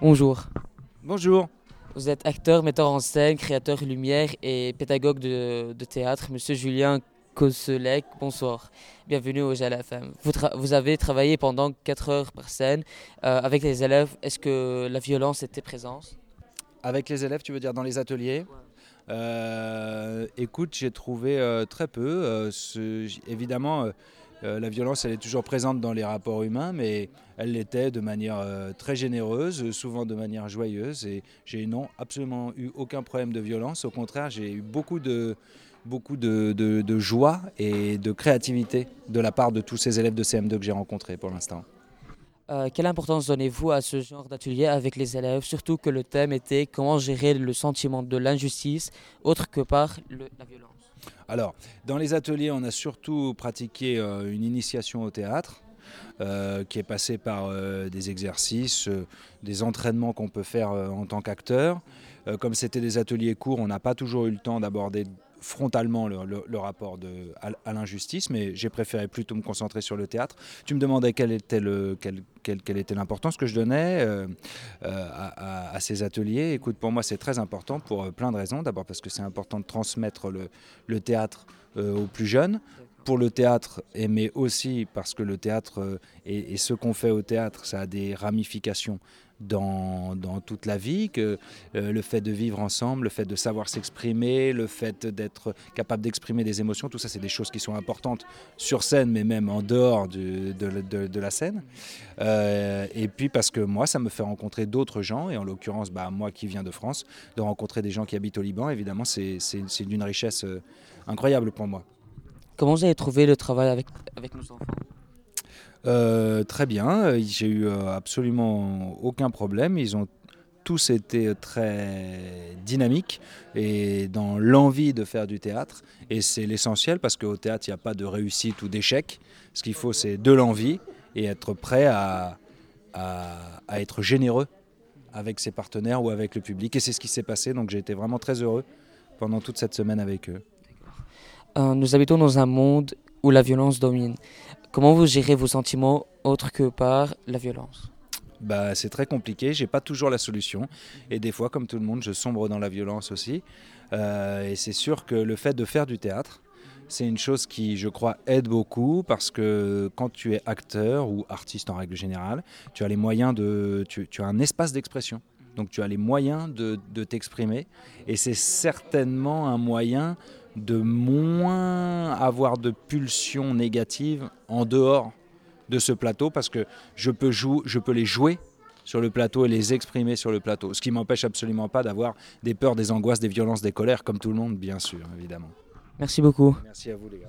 Bonjour. Bonjour. Vous êtes acteur, metteur en scène, créateur lumière et pédagogue de, de théâtre. Monsieur Julien Koselec, bonsoir. Bienvenue au GLFM. Vous, vous, avez travaillé pendant 4 heures par scène euh, avec les élèves. Est-ce que la violence était présente? Avec les élèves, tu veux dire dans les ateliers? Euh, écoute, j'ai trouvé euh, très peu. évidemment, euh, la violence, elle est toujours présente dans les rapports humains, mais elle l'était de manière euh, très généreuse, souvent de manière joyeuse. Et j'ai non absolument eu aucun problème de violence. Au contraire, j'ai eu beaucoup de beaucoup de, joie et de créativité de la part de tous ces élèves de CM2 que j'ai rencontrés pour l'instant. Euh, quelle importance donnez-vous à ce genre d'atelier avec les élèves, surtout que le thème était comment gérer le sentiment de l'injustice autre que par la violence? Alors, dans les ateliers, on a surtout pratiqué euh, une initiation au théâtre. Euh, qui est passée par des exercices, des entraînements qu'on peut faire en tant qu'acteur. comme c'était des ateliers courts, on n'a pas toujours eu le temps d'aborder frontalement le, rapport à, l'injustice, mais j'ai préféré plutôt me concentrer sur le théâtre. Tu me demandais quelle, était l'importance que je donnais euh, euh, à, ces ateliers. Écoute, pour moi, c'est très important pour euh, plein de raisons. D'abord parce que c'est important de transmettre le, le théâtre aux plus jeunes pour le théâtre, mais aussi parce que le théâtre et, et ce qu'on fait au théâtre, ça a des ramifications dans, dans toute la vie, que euh, le fait de vivre ensemble, le fait de savoir s'exprimer, le fait d'être capable d'exprimer des émotions, tout ça c'est des choses qui sont importantes sur scène, mais même en dehors de, de, la scène. Euh, et puis parce que moi, ça me fait rencontrer d'autres gens, et en l'occurrence, bah, moi qui viens de France, de rencontrer des gens qui habitent au Liban, évidemment, c'est d'une richesse euh, incroyable pour moi. Comment vous avez trouvé le travail avec, avec nos enfants? Euh, très bien, j'ai eu euh, absolument aucun problème. Ils ont tous été très dynamiques et dans l'envie de faire du théâtre. Et c'est l'essentiel parce qu'au théâtre, il n'y a pas de réussite ou d'échec. Ce qu'il faut, c'est de l'envie et être prêt à, à, être généreux avec ses partenaires ou avec le public. Et c'est ce qui s'est passé. Donc j'ai été vraiment très heureux pendant toute cette semaine avec eux. Euh, nous habitons dans un monde où la violence domine. Comment vous gérez vos sentiments autres que par la violence? Bah, c'est très compliqué, j'ai pas toujours la solution. Et des fois, comme tout le monde, je sombre dans la violence aussi. Euh, et c'est sûr que le fait de faire du théâtre, c'est une chose qui, je crois, aide beaucoup parce que quand tu es acteur ou artiste en règle générale, tu as les moyens de. Tu, as un espace d'expression. Donc tu as les moyens de t'exprimer. Et c'est certainement un moyen de moins avoir de pulsions négatives en dehors de ce plateau parce que je peux, je peux les jouer sur le plateau et les exprimer sur le plateau. Ce qui m'empêche absolument pas d'avoir des peurs, des angoisses, des violences, des colères, comme tout le monde, bien sûr, évidemment. Merci beaucoup. Merci à vous, les gars.